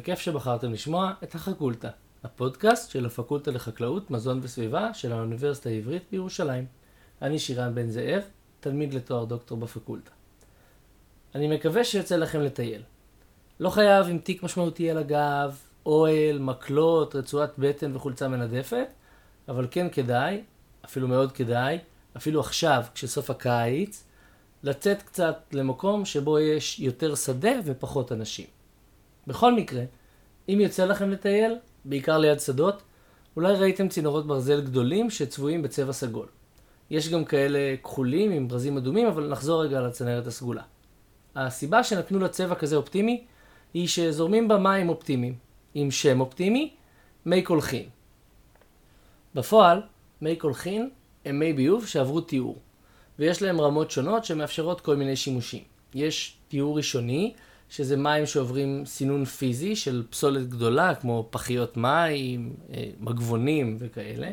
וכיף שבחרתם לשמוע את החקולטה, הפודקאסט של הפקולטה לחקלאות, מזון וסביבה של האוניברסיטה העברית בירושלים. אני שירן בן זאב, תלמיד לתואר דוקטור בפקולטה. אני מקווה שיוצא לכם לטייל. לא חייב עם תיק משמעותי על הגב, אוהל, מקלות, רצועת בטן וחולצה מנדפת, אבל כן כדאי, אפילו מאוד כדאי, אפילו עכשיו, כשסוף הקיץ, לצאת קצת למקום שבו יש יותר שדה ופחות אנשים. בכל מקרה, אם יוצא לכם לטייל, בעיקר ליד שדות, אולי ראיתם צינורות ברזל גדולים שצבועים בצבע סגול. יש גם כאלה כחולים עם ברזים אדומים, אבל נחזור רגע לצנרת הסגולה. הסיבה שנתנו לה צבע כזה אופטימי, היא שזורמים בה מים אופטימיים, עם שם אופטימי, מי קולחין. בפועל, מי קולחין הם מי ביוב שעברו טיהור, ויש להם רמות שונות שמאפשרות כל מיני שימושים. יש טיהור ראשוני, שזה מים שעוברים סינון פיזי של פסולת גדולה, כמו פחיות מים, אה, מגבונים וכאלה.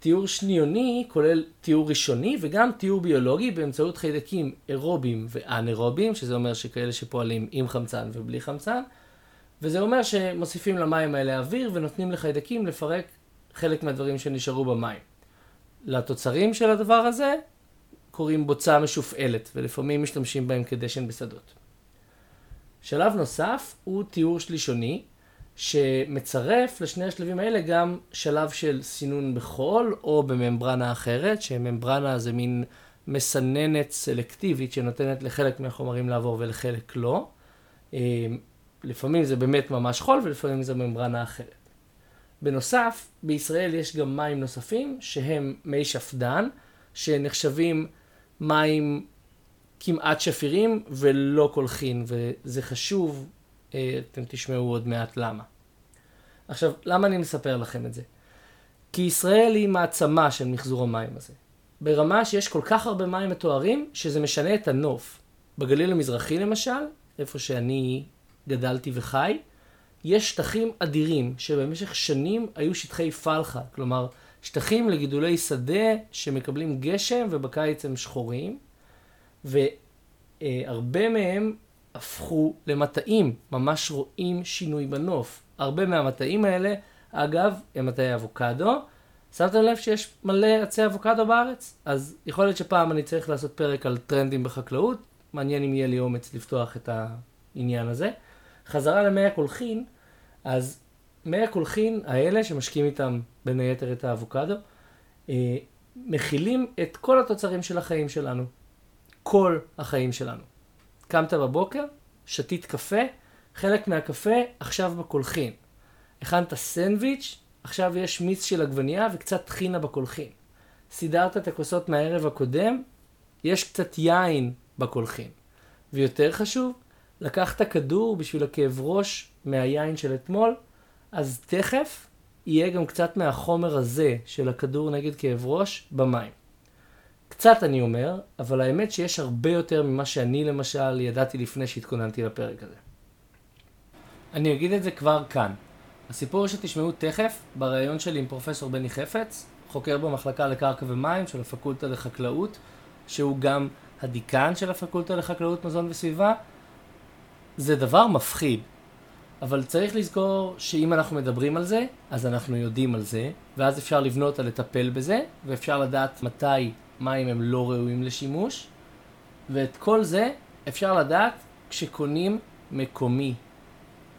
טיהור שניוני כולל טיהור ראשוני וגם טיהור ביולוגי באמצעות חיידקים אירובים ואנאירובים, שזה אומר שכאלה שפועלים עם חמצן ובלי חמצן, וזה אומר שמוסיפים למים האלה אוויר ונותנים לחיידקים לפרק חלק מהדברים שנשארו במים. לתוצרים של הדבר הזה קוראים בוצה משופעלת, ולפעמים משתמשים בהם כדשן בשדות. שלב נוסף הוא תיאור שלישוני, שמצרף לשני השלבים האלה גם שלב של סינון בחול או בממברנה אחרת, שממברנה זה מין מסננת סלקטיבית שנותנת לחלק מהחומרים לעבור ולחלק לא. אה, לפעמים זה באמת ממש חול ולפעמים זה ממברנה אחרת. בנוסף, בישראל יש גם מים נוספים שהם מי שפד"ן, שנחשבים מים כמעט שפירים ולא קולחין, וזה חשוב, אה, אתם תשמעו עוד מעט למה. עכשיו, למה אני מספר לכם את זה? כי ישראל היא מעצמה של מחזור המים הזה. ברמה שיש כל כך הרבה מים מתוארים, שזה משנה את הנוף. בגליל המזרחי למשל, איפה שאני גדלתי וחי, יש שטחים אדירים שבמשך שנים היו שטחי פלחה, כלומר שטחים לגידולי שדה שמקבלים גשם ובקיץ הם שחורים, והרבה מהם הפכו למטעים, ממש רואים שינוי בנוף. הרבה מהמטעים האלה, אגב, הם מטעי אבוקדו. שמתם לב שיש מלא עצי אבוקדו בארץ? אז יכול להיות שפעם אני צריך לעשות פרק על טרנדים בחקלאות, מעניין אם יהיה לי אומץ לפתוח את העניין הזה. חזרה למי הקולחין, אז מי הקולחין האלה, שמשקים איתם בין היתר את האבוקדו, אה, מכילים את כל התוצרים של החיים שלנו. כל החיים שלנו. קמת בבוקר, שתית קפה, חלק מהקפה עכשיו בקולחין. הכנת סנדוויץ', עכשיו יש מיץ של עגבנייה וקצת טחינה בקולחין. סידרת את הכוסות מהערב הקודם, יש קצת יין בקולחין. ויותר חשוב, לקחת כדור בשביל הכאב ראש מהיין של אתמול, אז תכף יהיה גם קצת מהחומר הזה של הכדור נגד כאב ראש במים. קצת אני אומר, אבל האמת שיש הרבה יותר ממה שאני למשל ידעתי לפני שהתכוננתי לפרק הזה. אני אגיד את זה כבר כאן. הסיפור שתשמעו תכף, בריאיון שלי עם פרופסור בני חפץ, חוקר במחלקה לקרקע ומים של הפקולטה לחקלאות, שהוא גם הדיקן של הפקולטה לחקלאות, מזון וסביבה, זה דבר מפחיד. אבל צריך לזכור שאם אנחנו מדברים על זה, אז אנחנו יודעים על זה, ואז אפשר לבנות על לטפל בזה, ואפשר לדעת מתי מים הם לא ראויים לשימוש, ואת כל זה אפשר לדעת כשקונים מקומי.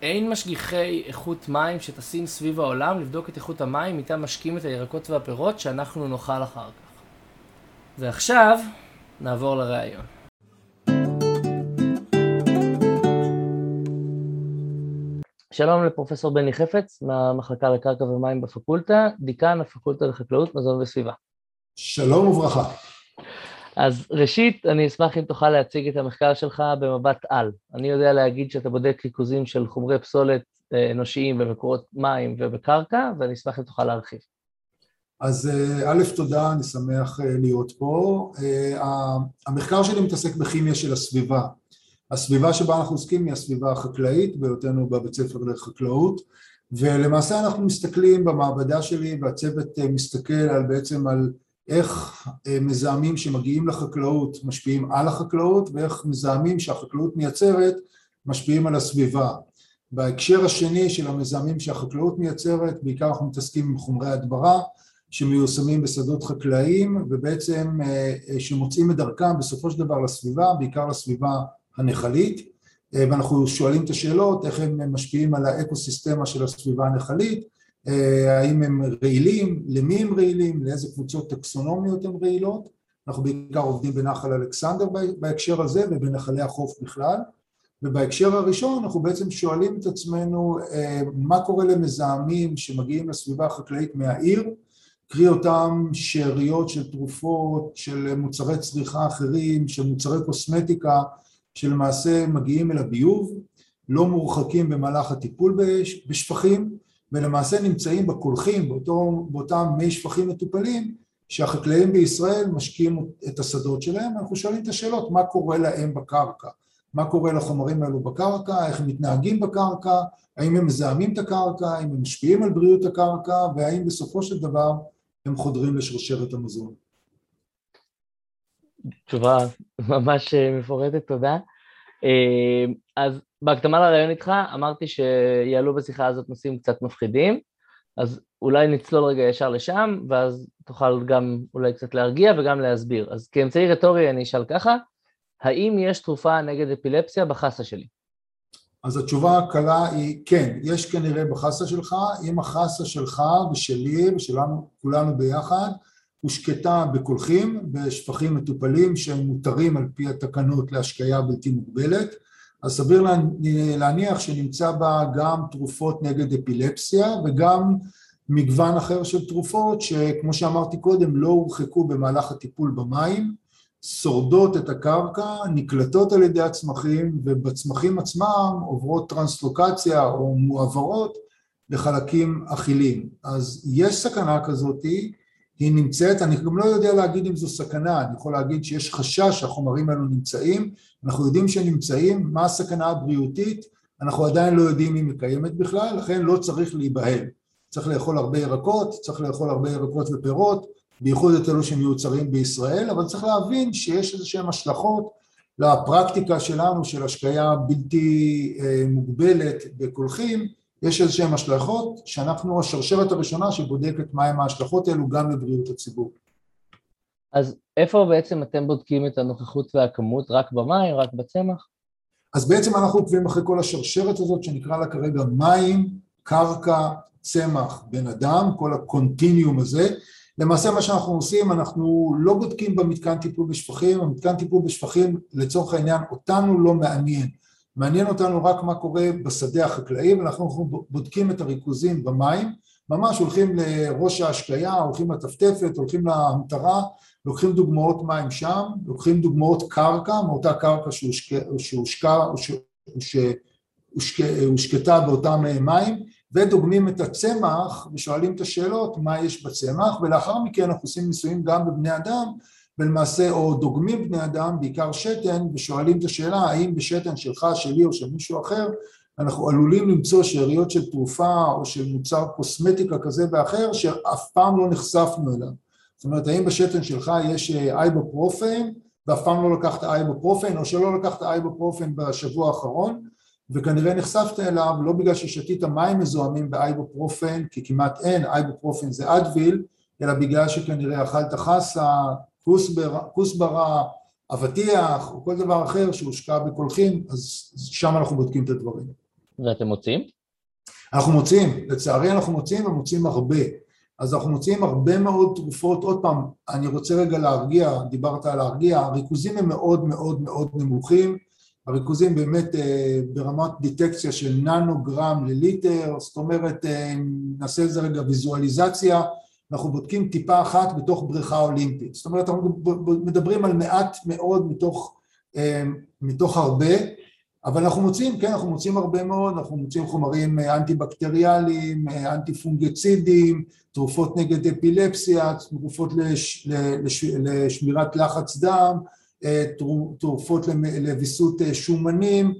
אין משגיחי איכות מים שטסים סביב העולם לבדוק את איכות המים איתם משקים את הירקות והפירות שאנחנו נאכל אחר כך. ועכשיו נעבור לראיון. שלום לפרופסור בני חפץ מהמחלקה לקרקע ומים בפקולטה, דיקן הפקולטה לחקלאות, מזון וסביבה. שלום וברכה. אז ראשית, אני אשמח אם תוכל להציג את המחקר שלך במבט על. אני יודע להגיד שאתה בודק ריכוזים של חומרי פסולת אה, אנושיים במקורות מים ובקרקע, ואני אשמח אם תוכל להרחיב. אז אה, א', תודה, אני שמח אה, להיות פה. המחקר שלי מתעסק בכימיה של הסביבה. הסביבה שבה אנחנו עוסקים היא הסביבה החקלאית, בהיותנו בבית ספר לחקלאות, ולמעשה אנחנו מסתכלים במעבדה שלי והצוות מסתכל על בעצם על איך אה, מזהמים שמגיעים לחקלאות משפיעים על החקלאות ואיך מזהמים שהחקלאות מייצרת משפיעים על הסביבה. בהקשר השני של המזהמים שהחקלאות מייצרת, בעיקר אנחנו מתעסקים עם חומרי הדברה שמיושמים בשדות חקלאיים ובעצם שמוצאים את דרכם בסופו של דבר לסביבה, בעיקר לסביבה הנחלית ואנחנו שואלים את השאלות איך הם משפיעים על האקו-סיסטמה של הסביבה הנחלית, האם הם רעילים, למי הם רעילים, לאיזה קבוצות טקסונומיות הם רעילות, אנחנו בעיקר עובדים בנחל אלכסנדר בהקשר הזה ובנחלי החוף בכלל. ובהקשר הראשון אנחנו בעצם שואלים את עצמנו מה קורה למזהמים שמגיעים לסביבה החקלאית מהעיר, קרי אותם שאריות של תרופות, של מוצרי צריכה אחרים, של מוצרי קוסמטיקה שלמעשה מגיעים אל הביוב, לא מורחקים במהלך הטיפול בשפכים ולמעשה נמצאים בקולחים, באותם מי שפכים מטופלים שהחקלאים בישראל משקיעים את השדות שלהם, אנחנו שואלים את השאלות מה קורה להם בקרקע, מה קורה לחומרים האלו בקרקע, איך הם מתנהגים בקרקע, האם הם מזהמים את הקרקע, האם הם משפיעים על בריאות הקרקע? והאם בסופו של דבר הם חודרים לשרשרת המזון. תשובה ממש מפורטת, תודה. אז בהקדמה לרעיון איתך אמרתי שיעלו בשיחה הזאת נושאים קצת מפחידים, אז אולי נצלול רגע ישר לשם, ואז תוכל גם אולי קצת להרגיע וגם להסביר. אז כאמצעי רטורי אני אשאל ככה, האם יש תרופה נגד אפילפסיה בחסה שלי? אז התשובה הקלה היא כן, יש כנראה בחסה שלך, אם החסה שלך ושלי ושלנו כולנו ביחד הושקטה בקולחים, בשפכים מטופלים שהם מותרים על פי התקנות להשקיה בלתי מוגבלת, אז סביר להניח שנמצא בה גם תרופות נגד אפילפסיה וגם מגוון אחר של תרופות שכמו שאמרתי קודם לא הורחקו במהלך הטיפול במים, שורדות את הקרקע, נקלטות על ידי הצמחים ובצמחים עצמם עוברות טרנסלוקציה או מועברות לחלקים אכילים. אז יש סכנה כזאתי, היא נמצאת, אני גם לא יודע להגיד אם זו סכנה, אני יכול להגיד שיש חשש שהחומרים האלו נמצאים, אנחנו יודעים שהם נמצאים, מה הסכנה הבריאותית, אנחנו עדיין לא יודעים אם היא קיימת בכלל, לכן לא צריך להיבהל. צריך לאכול הרבה ירקות, צריך לאכול הרבה ירקות ופירות, בייחוד את אלו שמיוצרים בישראל, אבל צריך להבין שיש איזה שהן השלכות לפרקטיקה שלנו של השקיה בלתי מוגבלת בקולחים, יש איזה שהן השלכות שאנחנו השרשרת הראשונה שבודקת מהם ההשלכות האלו גם לבריאות הציבור. אז איפה בעצם אתם בודקים את הנוכחות והכמות? רק במים? רק בצמח? אז בעצם אנחנו עוקבים אחרי כל השרשרת הזאת שנקרא לה כרגע מים, קרקע, צמח, בן אדם, כל הקונטיניום הזה. למעשה מה שאנחנו עושים, אנחנו לא בודקים במתקן טיפול בשפכים, המתקן טיפול בשפכים לצורך העניין אותנו לא מעניין, מעניין אותנו רק מה קורה בשדה החקלאי ואנחנו בודקים את הריכוזים במים, ממש הולכים לראש ההשקיה, הולכים לטפטפת, הולכים להמטרה, לוקחים דוגמאות מים שם, לוקחים דוגמאות קרקע, מאותה קרקע שהושקתה באותם מים ודוגמים את הצמח ושואלים את השאלות מה יש בצמח ולאחר מכן אנחנו עושים ניסויים גם בבני אדם ולמעשה או דוגמים בני אדם בעיקר שתן ושואלים את השאלה האם בשתן שלך, שלי או של מישהו אחר אנחנו עלולים למצוא שאריות של תרופה או של מוצר קוסמטיקה כזה ואחר שאף פעם לא נחשפנו אליו. זאת אומרת האם בשתן שלך יש אייבופרופן ואף פעם לא לקחת אייבופרופן או שלא לקחת אייבופרופן בשבוע האחרון וכנראה נחשפת אליו לא בגלל ששתית מים מזוהמים באייבופרופן כי כמעט אין, אייבופרופן זה אדוויל אלא בגלל שכנראה אכלת חסה, כוסברה, כוסברה, אבטיח או כל דבר אחר שהושקע בקולחים אז שם אנחנו בודקים את הדברים. ואתם מוצאים? אנחנו מוצאים, לצערי אנחנו מוצאים ומוצאים הרבה. אז אנחנו מוצאים הרבה מאוד תרופות, עוד פעם אני רוצה רגע להרגיע, דיברת על להרגיע, הריכוזים הם מאוד מאוד מאוד נמוכים. הריכוזים באמת ברמת דיטקציה של ננו גרם לליטר, זאת אומרת נעשה לזה רגע ויזואליזציה, אנחנו בודקים טיפה אחת בתוך בריכה אולימפית, זאת אומרת אנחנו מדברים על מעט מאוד מתוך, מתוך הרבה, אבל אנחנו מוצאים, כן, אנחנו מוצאים הרבה מאוד, אנחנו מוצאים חומרים אנטי בקטריאליים, אנטי פונגצידים, תרופות נגד אפילפסיה, תרופות לש, לש, לשמירת לחץ דם, תרופות לוויסות שומנים,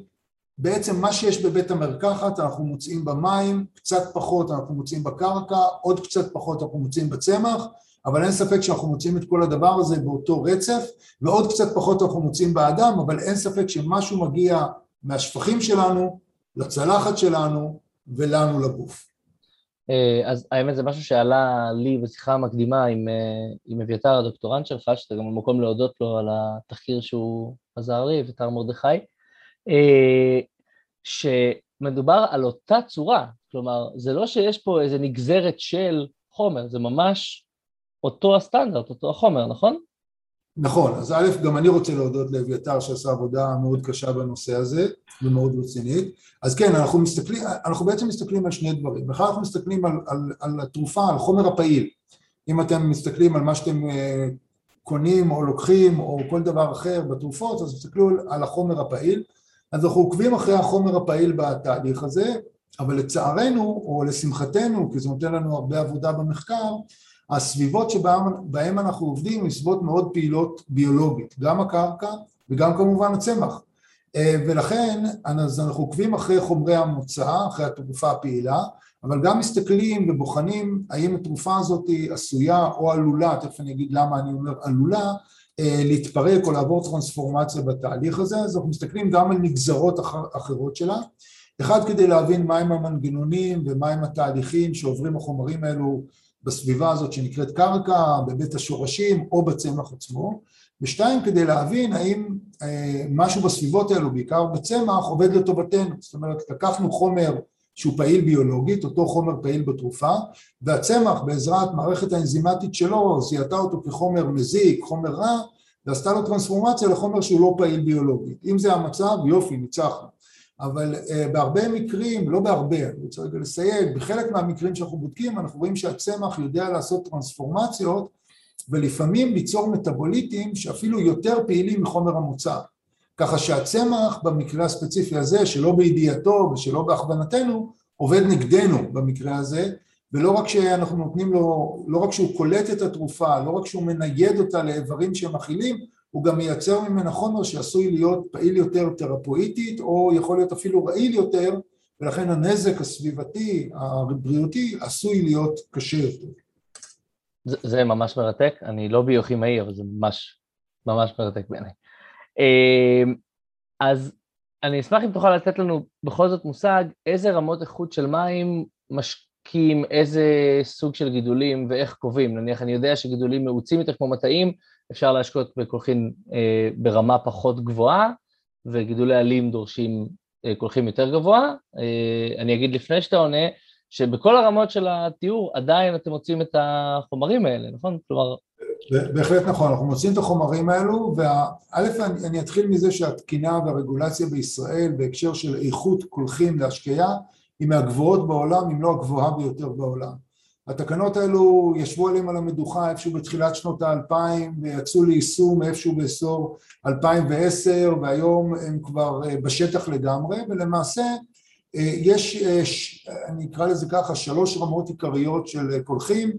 בעצם מה שיש בבית המרקחת אנחנו מוצאים במים, קצת פחות אנחנו מוצאים בקרקע, עוד קצת פחות אנחנו מוצאים בצמח, אבל אין ספק שאנחנו מוצאים את כל הדבר הזה באותו רצף, ועוד קצת פחות אנחנו מוצאים באדם, אבל אין ספק שמשהו מגיע מהשפכים שלנו, לצלחת שלנו ולנו לגוף. אה, אז האמת זה משהו שעלה לי בשיחה המקדימה עם, אה, עם אביתר הדוקטורנט שלך, שאתה גם במקום להודות לו על התחקיר שהוא עזר לי, אביתר מרדכי, שמדובר על אותה צורה, כלומר זה לא שיש פה איזה נגזרת של חומר, זה ממש אותו הסטנדרט, אותו החומר, נכון? נכון, אז א', גם אני רוצה להודות לאביתר שעשה עבודה מאוד קשה בנושא הזה ומאוד רצינית. אז כן, אנחנו מסתכלים, אנחנו בעצם מסתכלים על שני דברים. בכלל אנחנו מסתכלים על, על, על התרופה, על חומר הפעיל. אם אתם מסתכלים על מה שאתם אה, קונים או לוקחים או כל דבר אחר בתרופות, אז תסתכלו על החומר הפעיל. אז אנחנו עוקבים אחרי החומר הפעיל בתהליך הזה, אבל לצערנו או לשמחתנו, כי זה נותן לנו הרבה עבודה במחקר, הסביבות שבהם אנחנו עובדים הן סביבות מאוד פעילות ביולוגית, גם הקרקע וגם כמובן הצמח. אה, ולכן אז אנחנו עוקבים אחרי חומרי המוצא, אחרי התרופה הפעילה אבל גם מסתכלים ובוחנים האם התרופה הזאת עשויה או עלולה, תכף אני אגיד למה אני אומר עלולה, להתפרק או לעבור טרנספורמציה בתהליך הזה, אז אנחנו מסתכלים גם על נגזרות אחרות שלה, אחד כדי להבין מהם המנגנונים ומהם התהליכים שעוברים החומרים האלו בסביבה הזאת שנקראת קרקע, בבית השורשים או בצמח עצמו, ושתיים כדי להבין האם אה, משהו בסביבות האלו, בעיקר בצמח, עובד לטובתנו, זאת אומרת לקחנו חומר שהוא פעיל ביולוגית, אותו חומר פעיל בתרופה, והצמח בעזרת מערכת האנזימטית שלו זיהתה אותו כחומר מזיק, חומר רע, ועשתה לו טרנספורמציה לחומר שהוא לא פעיל ביולוגית. אם זה המצב, יופי, ניצחנו. אבל uh, בהרבה מקרים, לא בהרבה, אני רוצה רגע לסייג, בחלק מהמקרים שאנחנו בודקים אנחנו רואים שהצמח יודע לעשות טרנספורמציות ולפעמים ליצור מטאבוליטים שאפילו יותר פעילים מחומר המוצא. ככה שהצמח במקרה הספציפי הזה, שלא בידיעתו ושלא בהכוונתנו, עובד נגדנו במקרה הזה, ולא רק שאנחנו נותנים לו, לא רק שהוא קולט את התרופה, לא רק שהוא מנייד אותה לאיברים שהם מכילים, הוא גם מייצר ממנה חומר שעשוי להיות פעיל יותר תרפואיטית או יכול להיות אפילו רעיל יותר ולכן הנזק הסביבתי, הבריאותי, עשוי להיות קשה יותר. זה, זה ממש מרתק, אני לא ביוכימאי אבל זה ממש, ממש מרתק בעיניי. אמ, אז אני אשמח אם תוכל לתת לנו בכל זאת מושג איזה רמות איכות של מים משקים, איזה סוג של גידולים ואיך קובעים. נניח אני יודע שגידולים מאוצים יותר כמו מטעים, אפשר להשקות בקולחין אה, ברמה פחות גבוהה, וגידולי עלים דורשים אה, קולחין יותר גבוה. אה, אני אגיד לפני שאתה עונה, שבכל הרמות של התיאור עדיין אתם מוצאים את החומרים האלה, נכון? כלומר... בהחלט נכון, אנחנו מוצאים את החומרים האלו, וא', אני, אני אתחיל מזה שהתקינה והרגולציה בישראל בהקשר של איכות קולחין להשקיה היא מהגבוהות בעולם, אם לא הגבוהה ביותר בעולם. התקנות האלו ישבו עליהם על המדוכה איפשהו בתחילת שנות האלפיים ויצאו ליישום איפשהו באזור 2010 והיום הם כבר אה, בשטח לגמרי ולמעשה אה, יש, אה, אני אקרא לזה ככה, שלוש רמות עיקריות של קולחים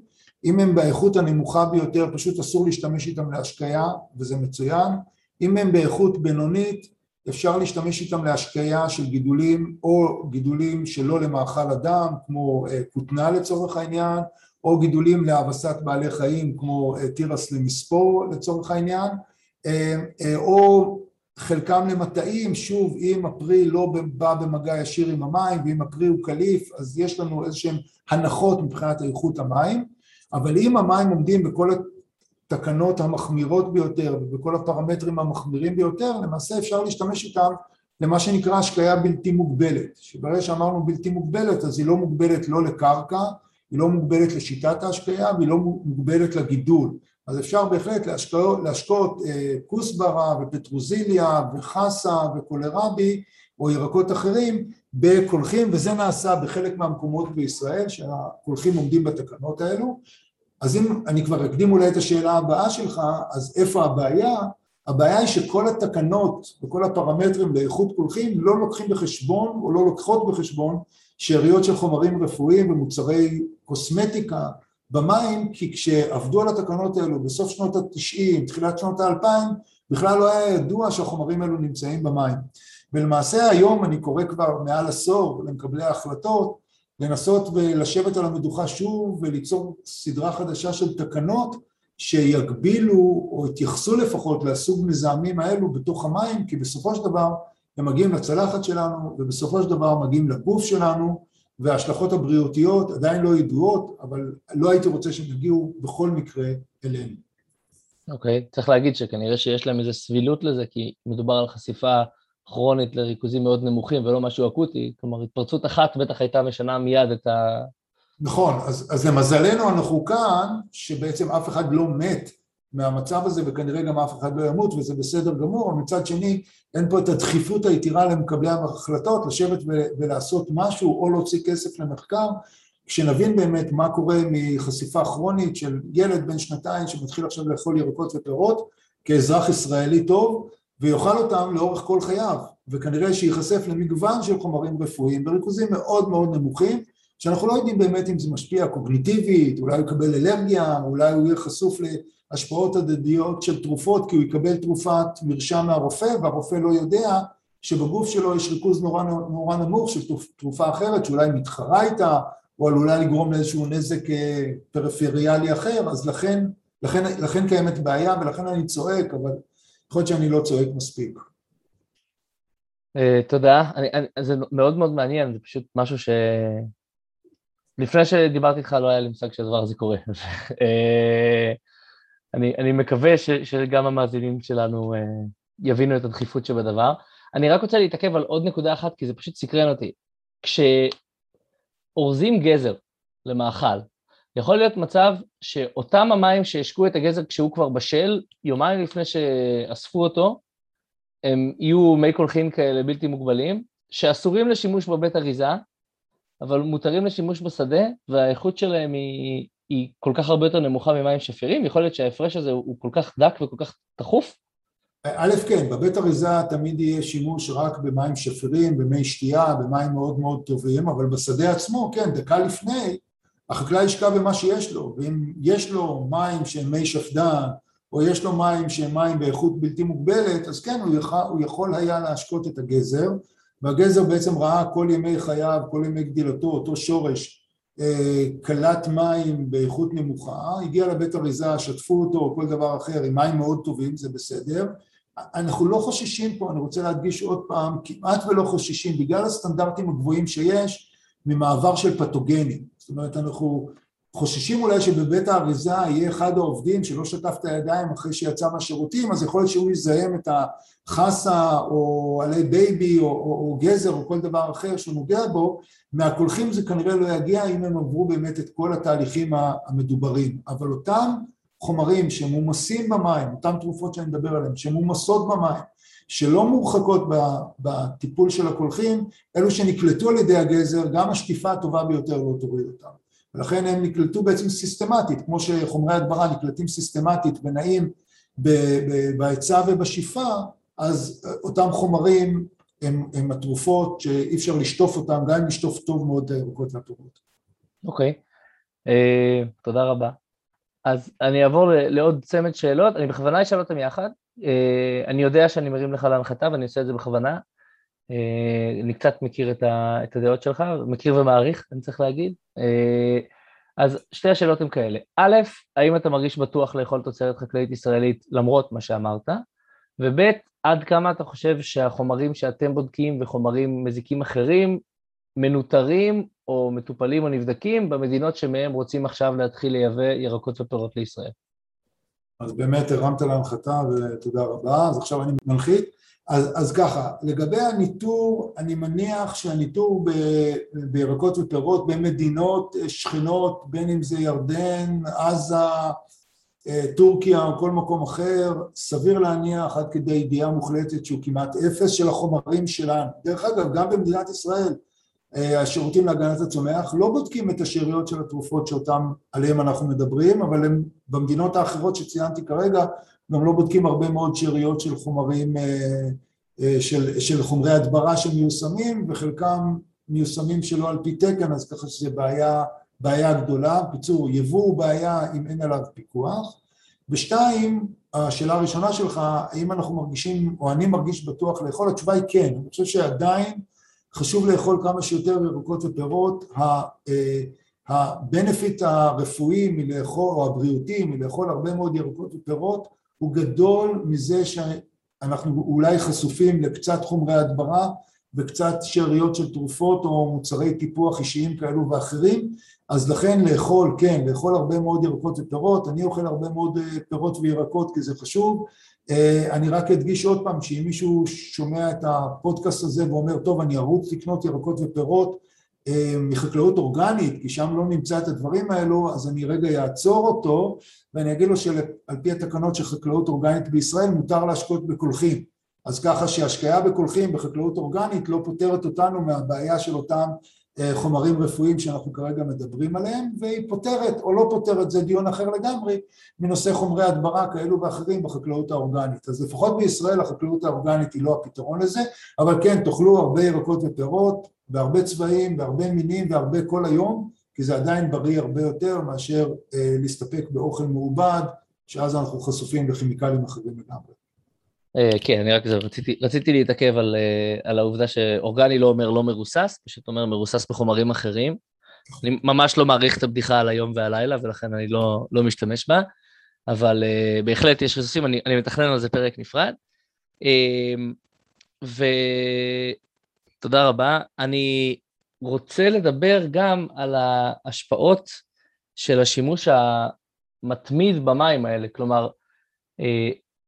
אם הם באיכות הנמוכה ביותר פשוט אסור להשתמש איתם להשקיה וזה מצוין. אם הם באיכות בינונית אפשר להשתמש איתם להשקיה של גידולים או גידולים שלא למאכל אדם כמו אה, כותנה לצורך העניין או גידולים להאבסת בעלי חיים כמו אה, תירס למספור לצורך העניין. אה, או חלקם למטעים, שוב אם הפרי לא בא במגע ישיר עם המים ואם הפרי הוא קליף אז יש לנו איזשהם הנחות מבחינת איכות המים אבל אם המים עומדים בכל התקנות המחמירות ביותר ובכל הפרמטרים המחמירים ביותר, למעשה אפשר להשתמש איתם למה שנקרא השקיה בלתי מוגבלת, שברגע שאמרנו בלתי מוגבלת אז היא לא מוגבלת לא לקרקע, היא לא מוגבלת לשיטת ההשקיה והיא לא מוגבלת לגידול, אז אפשר בהחלט להשקעות, להשקות אה, כוסברה ופטרוזיליה וחסה וקולרבי או ירקות אחרים בקולחים וזה נעשה בחלק מהמקומות בישראל שהקולחים עומדים בתקנות האלו אז אם אני כבר אקדים אולי את השאלה הבאה שלך, אז איפה הבעיה? הבעיה היא שכל התקנות וכל הפרמטרים לאיכות קולחים לא לוקחים בחשבון או לא לוקחות בחשבון שאריות של חומרים רפואיים ומוצרי קוסמטיקה במים, כי כשעבדו על התקנות האלו בסוף שנות התשעים, תחילת שנות האלפיים, בכלל לא היה ידוע שהחומרים האלו נמצאים במים. ולמעשה היום אני קורא כבר מעל עשור למקבלי ההחלטות לנסות ולשבת על המדוכה שוב וליצור סדרה חדשה של תקנות שיגבילו או יתייחסו לפחות לסוג מזהמים האלו בתוך המים כי בסופו של דבר הם מגיעים לצלחת שלנו ובסופו של דבר מגיעים לגוף שלנו וההשלכות הבריאותיות עדיין לא ידועות, אבל לא הייתי רוצה שהם יגיעו בכל מקרה אלינו. אוקיי, okay. צריך להגיד שכנראה שיש להם איזו סבילות לזה, כי מדובר על חשיפה כרונית לריכוזים מאוד נמוכים ולא משהו אקוטי, כלומר התפרצות אחת בטח הייתה משנה מיד את ה... נכון, אז, אז למזלנו אנחנו כאן, שבעצם אף אחד לא מת מהמצב הזה וכנראה גם אף אחד לא ימות וזה בסדר גמור, אבל מצד שני אין פה את הדחיפות היתירה למקבלי ההחלטות לשבת ולעשות משהו או להוציא כסף למחקר כשנבין באמת מה קורה מחשיפה כרונית של ילד בן שנתיים שמתחיל עכשיו לאכול ירקות ופירות כאזרח ישראלי טוב ויאכל אותם לאורך כל חייו וכנראה שייחשף למגוון של חומרים רפואיים בריכוזים מאוד מאוד נמוכים שאנחנו לא יודעים באמת אם זה משפיע קוגניטיבית, אולי הוא יקבל אלרגיה, אולי הוא יהיה חשוף להשפעות הדדיות של תרופות כי הוא יקבל תרופת מרשם מהרופא והרופא לא יודע שבגוף שלו יש ריכוז נורא, נורא נמוך של תרופה אחרת שאולי מתחרה איתה או עלולה לגרום לאיזשהו נזק אה, פריפריאלי אחר, אז לכן, לכן, לכן קיימת בעיה ולכן אני צועק, אבל יכול להיות שאני לא צועק מספיק. Uh, תודה, זה מאוד מאוד מעניין, זה פשוט משהו ש... לפני שדיברתי איתך לא היה לי מושג שהדבר הזה קורה. uh, אני, אני מקווה ש, שגם המאזינים שלנו uh, יבינו את הדחיפות שבדבר. אני רק רוצה להתעכב על עוד נקודה אחת, כי זה פשוט סקרן אותי. כש... אורזים גזר למאכל. יכול להיות מצב שאותם המים שהשקו את הגזר כשהוא כבר בשל, יומיים לפני שאספו אותו, הם יהיו מי קולחין כאלה בלתי מוגבלים, שאסורים לשימוש בבית אריזה, אבל מותרים לשימוש בשדה, והאיכות שלהם היא, היא כל כך הרבה יותר נמוכה ממים שפירים, יכול להיות שההפרש הזה הוא כל כך דק וכל כך תכוף, א', כן, בבית אריזה תמיד יהיה שימוש רק במים שפירים, במי שתייה, במים מאוד מאוד טובים, אבל בשדה עצמו, כן, דקה לפני, החקלאי ישקע במה שיש לו, ואם יש לו מים שהם מי שפדן, או יש לו מים שהם מים באיכות בלתי מוגבלת, אז כן, הוא יכול, הוא יכול היה להשקות את הגזר, והגזר בעצם ראה כל ימי חייו, כל ימי גדילתו, אותו שורש אה, קלט מים באיכות נמוכה, הגיע לבית אריזה, שטפו אותו או כל דבר אחר עם מים מאוד טובים, זה בסדר, אנחנו לא חוששים פה, אני רוצה להדגיש עוד פעם, כמעט ולא חוששים, בגלל הסטנדרטים הגבוהים שיש, ממעבר של פתוגנים. זאת אומרת, אנחנו חוששים אולי שבבית האריזה יהיה אחד העובדים שלא שטף את הידיים אחרי שיצא מהשירותים, אז יכול להיות שהוא יזהם את החסה או עלי בייבי או, או, או גזר או כל דבר אחר שהוא נוגע בו, מהקולחים זה כנראה לא יגיע אם הם עברו באמת את כל התהליכים המדוברים, אבל אותם חומרים שמומסים במים, אותן תרופות שאני מדבר עליהן, שמומסות במים, שלא מורחקות בטיפול של הקולחים, אלו שנקלטו על ידי הגזר, גם השטיפה הטובה ביותר לא תוריד אותם. ולכן הם נקלטו בעצם סיסטמטית, כמו שחומרי הדברה נקלטים סיסטמטית ונעים בהיצע ובשאיפה, אז אותם חומרים הם, הם התרופות שאי אפשר לשטוף אותם, גם אם לשטוף טוב מאוד את הירקות והפירות. אוקיי, okay. uh, תודה רבה. אז אני אעבור לעוד צמד שאלות, אני בכוונה אשאל אותם יחד. אה, אני יודע שאני מרים לך להנחתה ואני עושה את זה בכוונה. אה, אני קצת מכיר את הדעות שלך, מכיר ומעריך, אני צריך להגיד. אה, אז שתי השאלות הן כאלה. א', האם אתה מרגיש בטוח לאכול תוצרת חקלאית ישראלית למרות מה שאמרת? וב', עד כמה אתה חושב שהחומרים שאתם בודקים וחומרים מזיקים אחרים מנוטרים או מטופלים או נבדקים במדינות שמהם רוצים עכשיו להתחיל לייבא ירקות ופירות לישראל. אז באמת הרמת להנחתה ותודה רבה, אז עכשיו אני מנחית. אז, אז ככה, לגבי הניטור, אני מניח שהניטור ב, בירקות ופירות במדינות שכנות, בין אם זה ירדן, עזה, טורקיה או כל מקום אחר, סביר להניח עד כדי ידיעה מוחלטת שהוא כמעט אפס של החומרים שלנו. דרך אגב, גם במדינת ישראל, אה, השירותים להגנת הצומח לא בודקים את השאריות של התרופות שאותם עליהם אנחנו מדברים, אבל הם במדינות האחרות שציינתי כרגע גם לא בודקים הרבה מאוד שאריות של חומרים, אה, אה, של, של חומרי הדברה שמיושמים וחלקם מיושמים שלא על פי תקן אז ככה שזה בעיה, בעיה גדולה, בקיצור יבוא הוא בעיה אם אין עליו פיקוח. ושתיים, השאלה הראשונה שלך, האם אנחנו מרגישים או אני מרגיש בטוח לאכול, התשובה היא כן, אני חושב שעדיין חשוב לאכול כמה שיותר ירקות ופירות, הבנפיט אה, הרפואי מלאכול, או הבריאותי מלאכול הרבה מאוד ירקות ופירות הוא גדול מזה אנחנו אולי חשופים לקצת חומרי הדברה וקצת שאריות של תרופות או מוצרי טיפוח אישיים כאלו ואחרים, אז לכן לאכול, כן, לאכול הרבה מאוד ירקות ופירות, אני אוכל הרבה מאוד פירות וירקות כי זה חשוב, אני רק אדגיש עוד פעם שאם מישהו שומע את הפודקאסט הזה ואומר טוב אני ארוץ לקנות ירקות ופירות מחקלאות אורגנית כי שם לא נמצא את הדברים האלו אז אני רגע אעצור אותו ואני אגיד לו שעל פי התקנות של חקלאות אורגנית בישראל מותר להשקות בקולחים אז ככה שהשקיה בקולחים בחקלאות אורגנית לא פותרת אותנו מהבעיה של אותם חומרים רפואיים שאנחנו כרגע מדברים עליהם והיא פותרת או לא פותרת זה דיון אחר לגמרי מנושא חומרי הדברה כאלו ואחרים בחקלאות האורגנית. אז לפחות בישראל החקלאות האורגנית היא לא הפתרון לזה אבל כן תאכלו הרבה ירקות ופירות בהרבה צבעים, בהרבה מינים והרבה כל היום כי זה עדיין בריא הרבה יותר מאשר להסתפק באוכל מעובד שאז אנחנו חשופים לכימיקלים אחרים לגמרי כן, אני רק רציתי, רציתי להתעכב על, על העובדה שאורגני לא אומר לא מרוסס, פשוט אומר מרוסס בחומרים אחרים. אני ממש לא מעריך את הבדיחה על היום והלילה, ולכן אני לא, לא משתמש בה, אבל uh, בהחלט יש רסוסים, אני, אני מתכנן על זה פרק נפרד. Uh, ותודה רבה. אני רוצה לדבר גם על ההשפעות של השימוש המתמיד במים האלה, כלומר,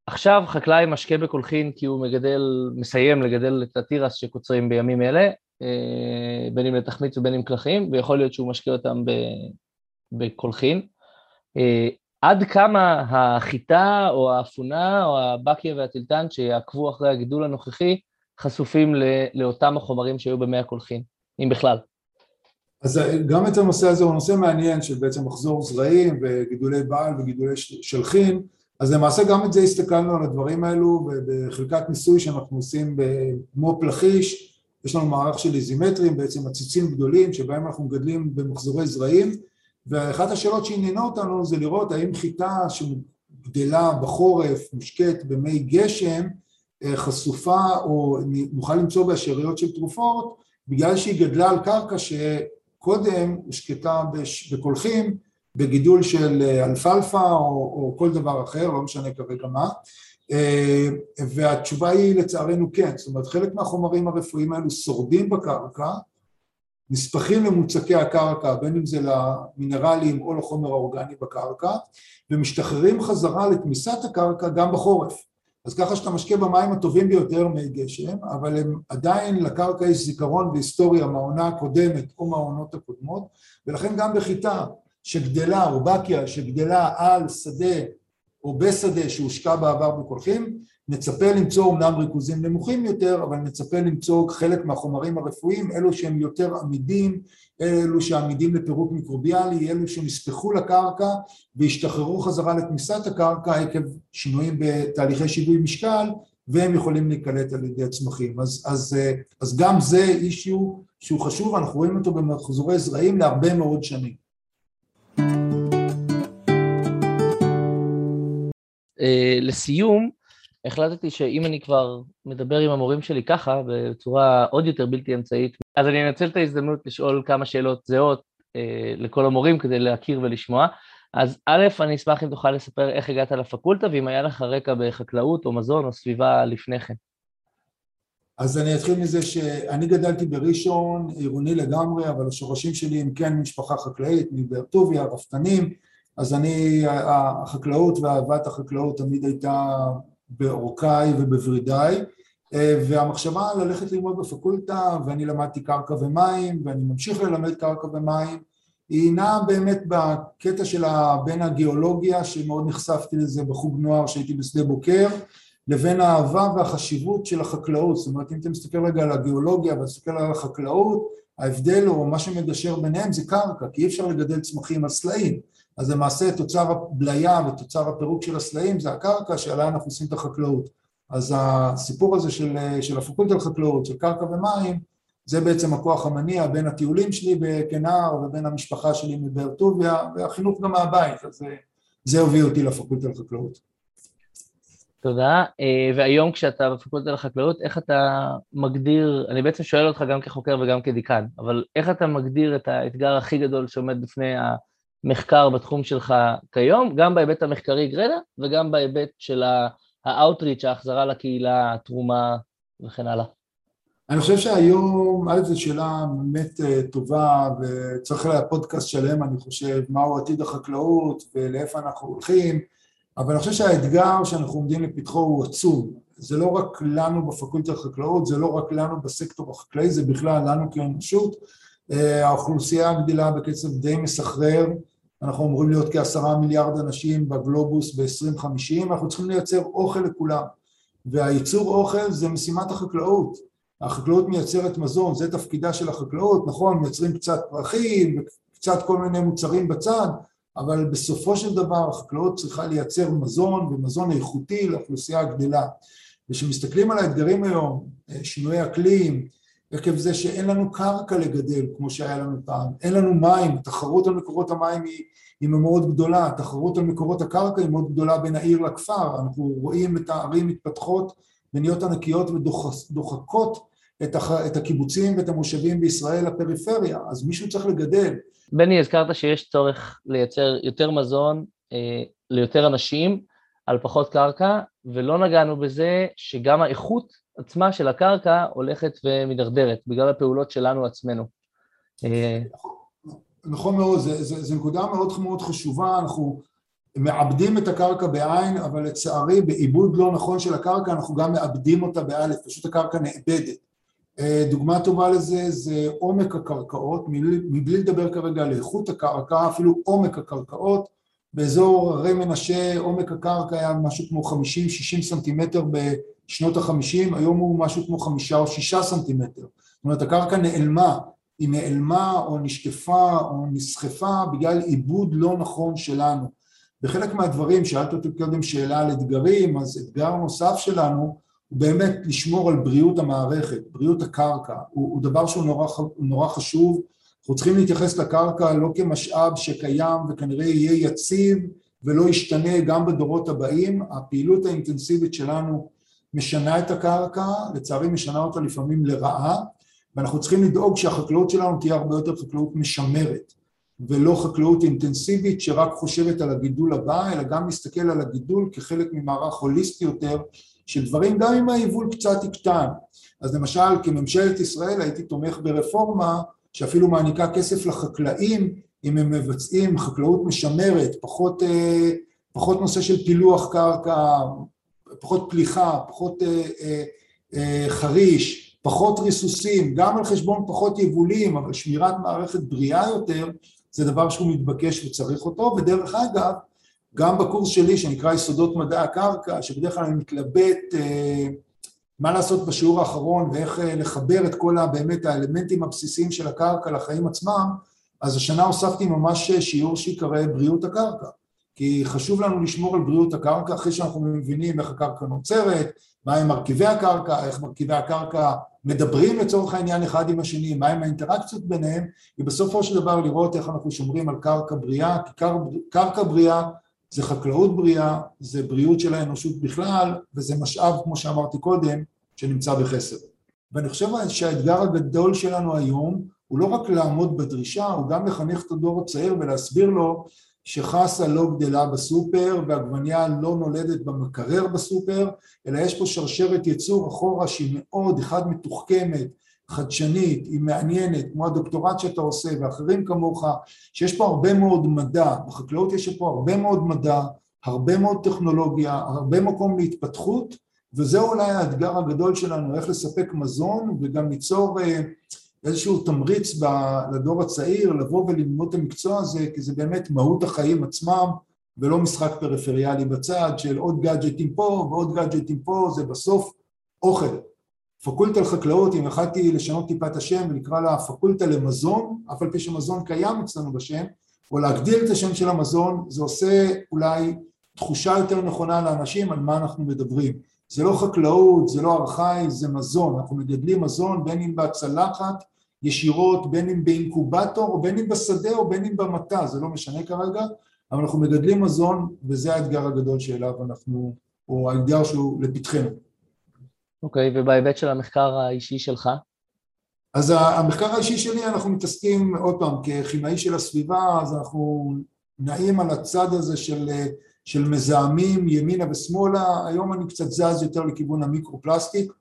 עכשיו חקלאי משקה בקולחין כי הוא מגדל, מסיים לגדל את התירס שקוצרים בימים אלה, בין אם לתחמיץ ובין אם קלחים, ויכול להיות שהוא משקה אותם בקולחין. עד כמה החיטה או האפונה או הבקיה והטילטן שיעקבו אחרי הגידול הנוכחי חשופים לאותם החומרים שהיו במי הקולחין, אם בכלל? אז גם את הנושא הזה הוא נושא מעניין של בעצם מחזור זרעים וגידולי בעל וגידולי שלחין, אז למעשה גם את זה הסתכלנו על הדברים האלו ובחלקת ניסוי שאנחנו עושים במו"פ לכיש, יש לנו מערך של איזימטרים, בעצם עציצים גדולים שבהם אנחנו מגדלים במחזורי זרעים ואחת השאלות שעניינו אותנו זה לראות האם חיטה שגדלה בחורף, מושקית במי גשם, חשופה או נוכל למצוא בה שאריות של תרופות בגלל שהיא גדלה על קרקע שקודם הושקתה בקולחים בגידול של אלפלפה או, או כל דבר אחר, לא משנה כרגע מה, והתשובה היא לצערנו כן, זאת אומרת חלק מהחומרים הרפואיים האלו שורדים בקרקע, נספחים למוצקי הקרקע, בין אם זה למינרלים או לחומר האורגני בקרקע, ומשתחררים חזרה לתמיסת הקרקע גם בחורף. אז ככה שאתה משקה במים הטובים ביותר מי גשם, אבל הם עדיין לקרקע יש זיכרון בהיסטוריה מהעונה הקודמת או מהעונות הקודמות, ולכן גם בחיטה שגדלה, או בקיה שגדלה על שדה או בשדה שהושקע בעבר בקולחים, נצפה למצוא אמנם ריכוזים נמוכים יותר, אבל נצפה למצוא חלק מהחומרים הרפואיים, אלו שהם יותר עמידים, אלו שעמידים לפירוק מיקרוביאלי, אלו שנספחו לקרקע והשתחררו חזרה לתמיסת הקרקע עקב שינויים בתהליכי שיווי משקל, והם יכולים להיקלט על ידי הצמחים. אז, אז, אז גם זה אישיו שהוא חשוב, אנחנו רואים אותו במחזורי זרעים להרבה מאוד שנים. לסיום, החלטתי שאם אני כבר מדבר עם המורים שלי ככה, בצורה עוד יותר בלתי אמצעית, אז אני אנצל את ההזדמנות לשאול כמה שאלות זהות אה, לכל המורים כדי להכיר ולשמוע. אז א', אני אשמח אם תוכל לספר איך הגעת לפקולטה, ואם היה לך רקע בחקלאות או מזון או סביבה לפני כן. אז אני אתחיל מזה שאני גדלתי בראשון, עירוני לגמרי, אבל השורשים שלי הם כן משפחה חקלאית, מבאר טוביה, רפתנים, אז אני, החקלאות ואהבת החקלאות תמיד הייתה בעורקיי ובוורידיי, והמחשבה ללכת ללמוד בפקולטה, ואני למדתי קרקע ומים, ואני ממשיך ללמד קרקע ומים, היא נעה באמת בקטע שלה בין הגיאולוגיה, שמאוד נחשפתי לזה בחוג נוער שהייתי בשדה בוקר, לבין האהבה והחשיבות של החקלאות, זאת אומרת אם אתה מסתכל רגע על הגיאולוגיה ומסתכל על החקלאות, ההבדל או מה שמגשר ביניהם זה קרקע, כי אי אפשר לגדל צמחים על סלעים, אז למעשה תוצר הבליה ותוצר הפירוק של הסלעים זה הקרקע שעליה אנחנו עושים את החקלאות. אז הסיפור הזה של, של הפקולטה לחקלאות, של קרקע ומים, זה בעצם הכוח המניע בין הטיולים שלי כנער ובין המשפחה שלי מבאר טוביה, והחינוך גם מהבית, אז זה הוביל אותי לפקולטה לחקלאות. תודה, והיום כשאתה בפקולטה לחקלאות, איך אתה מגדיר, אני בעצם שואל אותך גם כחוקר וגם כדיקן, אבל איך אתה מגדיר את האתגר הכי גדול שעומד בפני המחקר בתחום שלך כיום, גם בהיבט המחקרי גרדה וגם בהיבט של האאוטריץ', ההחזרה לקהילה, התרומה וכן הלאה? אני חושב שהיום, א' זו שאלה באמת אה, טובה וצריך לה פודקאסט שלם אני חושב, מהו עתיד החקלאות ולאיפה אנחנו הולכים, אבל אני חושב שהאתגר שאנחנו עומדים לפתחו הוא עצום, זה לא רק לנו בפקולטה לחקלאות, זה לא רק לנו בסקטור החקלאי, זה בכלל לנו כאנושות, אה, האוכלוסייה גדילה בקצב די מסחרר, אנחנו אמורים להיות כעשרה מיליארד אנשים בגלובוס ב-2050, אנחנו צריכים לייצר אוכל לכולם, והייצור אוכל זה משימת החקלאות. החקלאות מייצרת מזון, זה תפקידה של החקלאות, נכון, מייצרים קצת פרחים וקצת כל מיני מוצרים בצד, אבל בסופו של דבר החקלאות צריכה לייצר מזון ומזון איכותי לאוכלוסייה הגדלה. וכשמסתכלים על האתגרים היום, שינוי אקלים, עקב זה שאין לנו קרקע לגדל כמו שהיה לנו פעם, אין לנו מים, התחרות על מקורות המים היא, היא מאוד גדולה, התחרות על מקורות הקרקע היא מאוד גדולה בין העיר לכפר, אנחנו רואים את הערים מתפתחות ונהיות ענקיות ודוחקות את, הח... את הקיבוצים ואת המושבים בישראל לפריפריה, אז מישהו צריך לגדל. בני, הזכרת שיש צורך לייצר יותר מזון אה, ליותר אנשים על פחות קרקע, ולא נגענו בזה שגם האיכות עצמה של הקרקע הולכת ומידרדרת בגלל הפעולות שלנו עצמנו. אה, נכון מאוד, זו נקודה מאוד מאוד חשובה, אנחנו מעבדים את הקרקע בעין, אבל לצערי בעיבוד לא נכון של הקרקע אנחנו גם מעבדים אותה באלף, פשוט הקרקע נאבדת. אה, דוגמה טובה לזה זה עומק הקרקעות, מבלי לדבר כרגע על איכות הקרקע, אפילו עומק הקרקעות, באזור הרי מנשה עומק הקרקע היה משהו כמו 50-60 סנטימטר בשנות החמישים, היום הוא משהו כמו חמישה או שישה סנטימטר, זאת אומרת הקרקע נעלמה, היא נעלמה או נשקפה או נסחפה בגלל עיבוד לא נכון שלנו. בחלק מהדברים, שאלת אותי קודם שאלה על אתגרים, אז אתגר נוסף שלנו הוא באמת לשמור על בריאות המערכת, בריאות הקרקע, הוא, הוא דבר שהוא נורא, נורא חשוב, אנחנו צריכים להתייחס לקרקע לא כמשאב שקיים וכנראה יהיה יציב ולא ישתנה גם בדורות הבאים, הפעילות האינטנסיבית שלנו משנה את הקרקע, לצערי משנה אותה לפעמים לרעה, ואנחנו צריכים לדאוג שהחקלאות שלנו תהיה הרבה יותר חקלאות משמרת. ולא חקלאות אינטנסיבית שרק חושבת על הגידול הבא, אלא גם מסתכל על הגידול כחלק ממערך הוליסטי יותר של דברים, גם אם היבול קצת יקטן. אז למשל, כממשלת ישראל הייתי תומך ברפורמה שאפילו מעניקה כסף לחקלאים אם הם מבצעים חקלאות משמרת, פחות, אה, פחות נושא של פילוח קרקע, פחות פליחה, פחות אה, אה, חריש, פחות ריסוסים, גם על חשבון פחות יבולים, אבל שמירת מערכת בריאה יותר, זה דבר שהוא מתבקש וצריך אותו, ודרך אגב, גם בקורס שלי שנקרא יסודות מדע הקרקע, שבדרך כלל אני מתלבט מה לעשות בשיעור האחרון ואיך אה, לחבר את כל באמת האלמנטים הבסיסיים של הקרקע לחיים עצמם, אז השנה הוספתי ממש שיעור שיקרא בריאות הקרקע, כי חשוב לנו לשמור על בריאות הקרקע אחרי שאנחנו מבינים איך הקרקע נוצרת, מהם מרכיבי הקרקע, איך מרכיבי הקרקע מדברים לצורך העניין אחד עם השני, מהם האינטראקציות ביניהם, ובסופו של דבר לראות איך אנחנו שומרים על קרקע בריאה, כי קר, קרקע בריאה זה חקלאות בריאה, זה בריאות של האנושות בכלל, וזה משאב, כמו שאמרתי קודם, שנמצא בחסר. ואני חושב שהאתגר הגדול שלנו היום הוא לא רק לעמוד בדרישה, הוא גם לחנך את הדור הצעיר ולהסביר לו שחסה לא גדלה בסופר ועגבניה לא נולדת במקרר בסופר, אלא יש פה שרשרת יצור אחורה שהיא מאוד, אחד מתוחכמת, חדשנית, היא מעניינת, כמו הדוקטורט שאתה עושה ואחרים כמוך, שיש פה הרבה מאוד מדע, בחקלאות יש פה הרבה מאוד מדע, הרבה מאוד טכנולוגיה, הרבה מקום להתפתחות, וזה אולי האתגר הגדול שלנו, איך לספק מזון וגם ליצור אה, איזשהו תמריץ לדור הצעיר לבוא וללמוד את המקצוע הזה, כי זה באמת מהות החיים עצמם, ולא משחק פריפריאלי בצד של עוד גאדג'טים פה ועוד גאדג'טים פה, זה בסוף אוכל. פקולטה לחקלאות, אם יכלתי לשנות טיפה את השם ולקרא לה פקולטה למזון, אף על פי שמזון קיים אצלנו בשם, או להגדיל את השם של המזון, זה עושה אולי תחושה יותר נכונה לאנשים על מה אנחנו מדברים. זה לא חקלאות, זה לא ארכאי, זה מזון, אנחנו מגדלים מזון בין אם בצלחת ישירות, בין אם באינקובטור, או בין אם בשדה או בין אם במטע, זה לא משנה כרגע, אבל אנחנו מגדלים מזון וזה האתגר הגדול שאליו אנחנו, או האתגר שהוא לפתחנו. אוקיי, okay, ובהיבט של המחקר האישי שלך? אז המחקר האישי שלי, אנחנו מתעסקים, עוד פעם, ככימאי של הסביבה, אז אנחנו נעים על הצד הזה של, של מזהמים ימינה ושמאלה, היום אני קצת זז יותר לכיוון המיקרו-פלסטיק,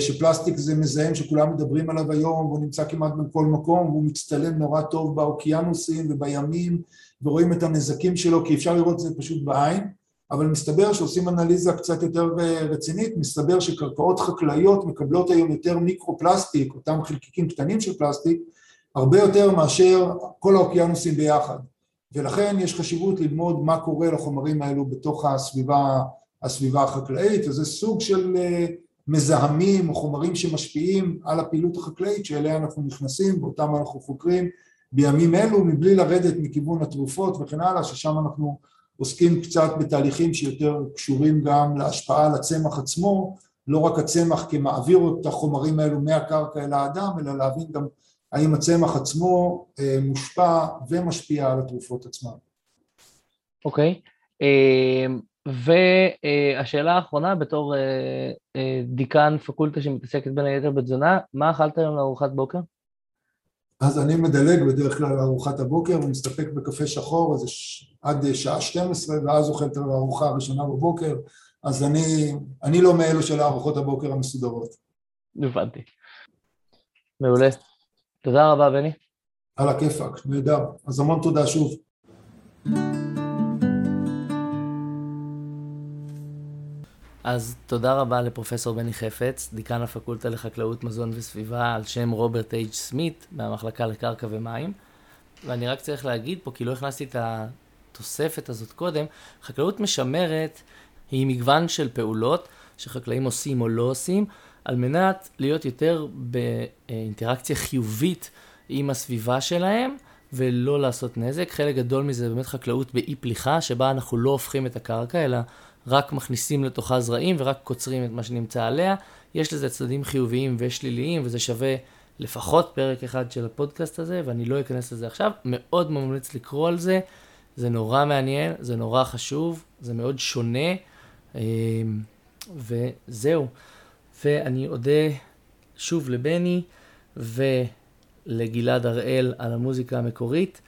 שפלסטיק זה מזהם שכולם מדברים עליו היום והוא נמצא כמעט בכל מקום והוא מצטלם נורא טוב באוקיינוסים ובימים ורואים את הנזקים שלו כי אפשר לראות את זה פשוט בעין אבל מסתבר שעושים אנליזה קצת יותר רצינית, מסתבר שקרקעות חקלאיות מקבלות היום יותר מיקרו-פלסטיק, אותם חלקיקים קטנים של פלסטיק, הרבה יותר מאשר כל האוקיינוסים ביחד. ולכן יש חשיבות ללמוד מה קורה לחומרים האלו בתוך הסביבה, הסביבה החקלאית וזה סוג של מזהמים או חומרים שמשפיעים על הפעילות החקלאית שאליה אנחנו נכנסים ואותם אנחנו חוקרים בימים אלו מבלי לרדת מכיוון התרופות וכן הלאה ששם אנחנו עוסקים קצת בתהליכים שיותר קשורים גם להשפעה על הצמח עצמו לא רק הצמח כמעביר את החומרים האלו מהקרקע אל האדם אלא להבין גם האם הצמח עצמו מושפע ומשפיע על התרופות עצמן. אוקיי, okay. והשאלה האחרונה בתור דיקן פקולטה שמתעסקת בין היתר בתזונה, מה אכלת היום לארוחת בוקר? אז אני מדלג בדרך כלל לארוחת הבוקר ומסתפק בקפה שחור איזה עד שעה 12 ואז אוכל את הארוחה הראשונה בבוקר, אז אני, אני לא מאלו של הארוחות הבוקר המסודרות. הבנתי. מעולה. תודה רבה, בני. על הכיפאק, נהדר. אז המון תודה שוב. אז תודה רבה לפרופסור בני חפץ, דיקן הפקולטה לחקלאות, מזון וסביבה על שם רוברט אייג' סמית מהמחלקה לקרקע ומים. ואני רק צריך להגיד פה, כי לא הכנסתי את התוספת הזאת קודם, חקלאות משמרת היא מגוון של פעולות שחקלאים עושים או לא עושים, על מנת להיות יותר באינטראקציה חיובית עם הסביבה שלהם ולא לעשות נזק. חלק גדול מזה באמת חקלאות באי פליחה, שבה אנחנו לא הופכים את הקרקע, אלא רק מכניסים לתוכה זרעים ורק קוצרים את מה שנמצא עליה. יש לזה צדדים חיוביים ושליליים, וזה שווה לפחות פרק אחד של הפודקאסט הזה, ואני לא אכנס לזה עכשיו. מאוד ממליץ לקרוא על זה, זה נורא מעניין, זה נורא חשוב, זה מאוד שונה, אמ, וזהו. ואני אודה שוב לבני ולגלעד הראל על המוזיקה המקורית,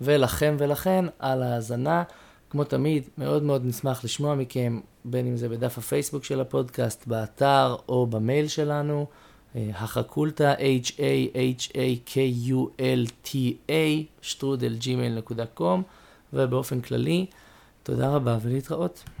ולכם ולכן על ההאזנה. כמו תמיד, מאוד מאוד נשמח לשמוע מכם, בין אם זה בדף הפייסבוק של הפודקאסט, באתר או במייל שלנו, החקולטה, h-a-h-a-k-u-l-t-a, שטרודל gmail.com, ובאופן כללי, תודה רבה ולהתראות.